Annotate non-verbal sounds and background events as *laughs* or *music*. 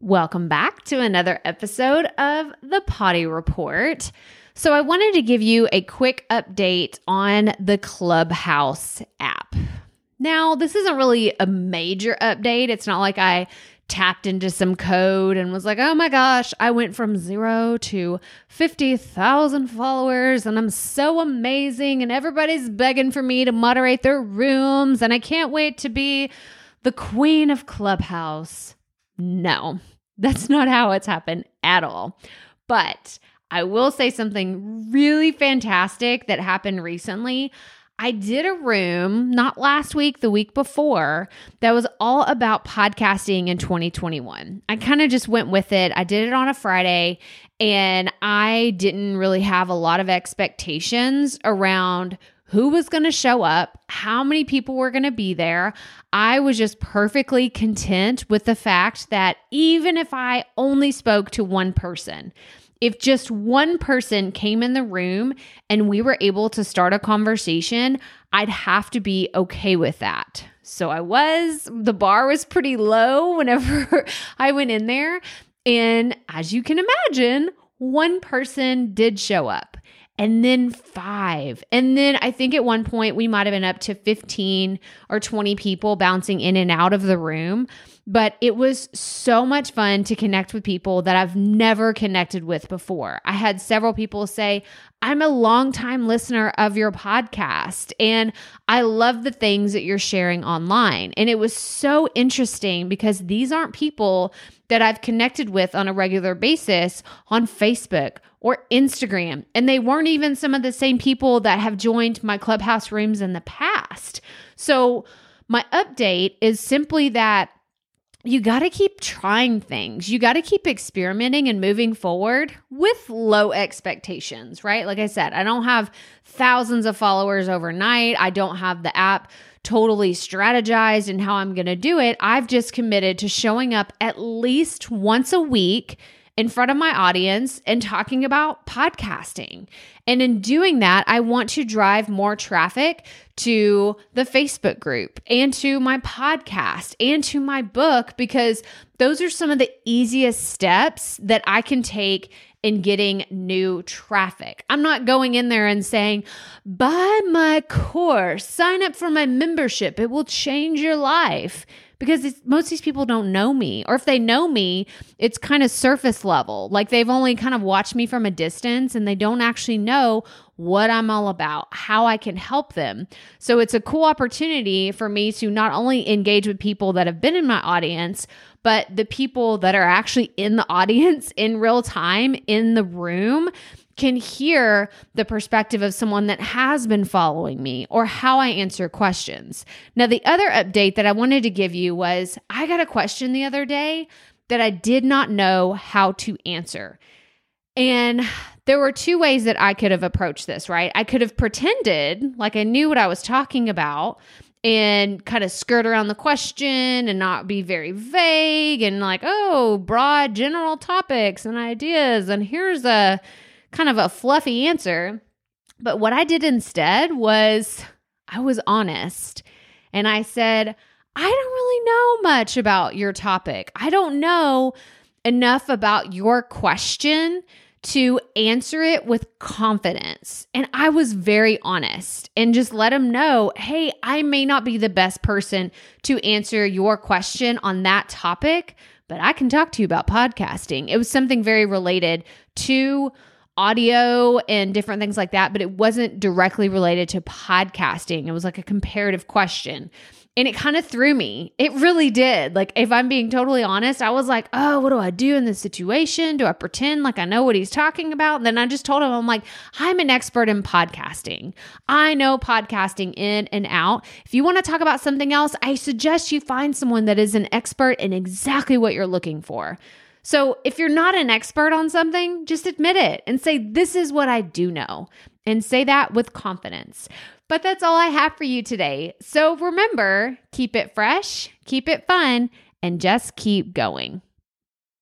Welcome back to another episode of the Potty Report. So, I wanted to give you a quick update on the Clubhouse app. Now, this isn't really a major update. It's not like I tapped into some code and was like, oh my gosh, I went from zero to 50,000 followers and I'm so amazing and everybody's begging for me to moderate their rooms and I can't wait to be the queen of Clubhouse. No, that's not how it's happened at all. But I will say something really fantastic that happened recently. I did a room not last week, the week before, that was all about podcasting in 2021. I kind of just went with it. I did it on a Friday and I didn't really have a lot of expectations around who was going to show up, how many people were going to be there. I was just perfectly content with the fact that even if I only spoke to one person, if just one person came in the room and we were able to start a conversation, I'd have to be okay with that. So I was, the bar was pretty low *laughs* whenever I went in there. And as you can imagine, one person did show up and then five. And then I think at one point we might have been up to 15 or 20 people bouncing in and out of the room. But it was so much fun to connect with people that I've never connected with before. I had several people say, I'm a longtime listener of your podcast and I love the things that you're sharing online. And it was so interesting because these aren't people that I've connected with on a regular basis on Facebook or Instagram. And they weren't even some of the same people that have joined my clubhouse rooms in the past. So, my update is simply that you got to keep trying things. You got to keep experimenting and moving forward with low expectations, right? Like I said, I don't have thousands of followers overnight. I don't have the app totally strategized in how I'm going to do it. I've just committed to showing up at least once a week in front of my audience and talking about podcasting. And in doing that, I want to drive more traffic to the Facebook group and to my podcast and to my book because those are some of the easiest steps that I can take in getting new traffic. I'm not going in there and saying, buy my course, sign up for my membership, it will change your life because most of these people don't know me. Or if they know me, it's kind of surface level. Like they've only kind of watched me from a distance and they don't actually know what I'm all about, how I can help them. So it's a cool opportunity for me to not only engage with people that have been in my audience, but the people that are actually in the *laughs* audience in real time in the room can hear the perspective of someone that has been following me or how I answer questions. Now, the other update that I wanted to give you was I got a question the other day that I did not know how to answer. And there were two ways that I could have approached this, right? I could have pretended like I knew what I was talking about and kind of skirt around the question and not be very vague and like, oh, broad general topics and ideas. And here's a kind of a fluffy answer. But what I did instead was I was honest and I said, I don't really know much about your topic. I don't know enough about your question to answer it with confidence. And I was very honest and just let him know hey, I may not be the best person to answer your question on that topic, but I can talk to you about podcasting. It was something very related to audio and different things like that, but it wasn't directly related to podcasting. It was like a comparative question. And it kind of threw me. It really did. Like, if I'm being totally honest, I was like, oh, what do I do in this situation? Do I pretend like I know what he's talking about? And then I just told him, I'm like, I'm an expert in podcasting. I know podcasting in and out. If you want to talk about something else, I suggest you find someone that is an expert in exactly what you're looking for. So if you're not an expert on something, just admit it and say, This is what I do know. And say that with confidence. But that's all I have for you today. So remember, keep it fresh, keep it fun, and just keep going.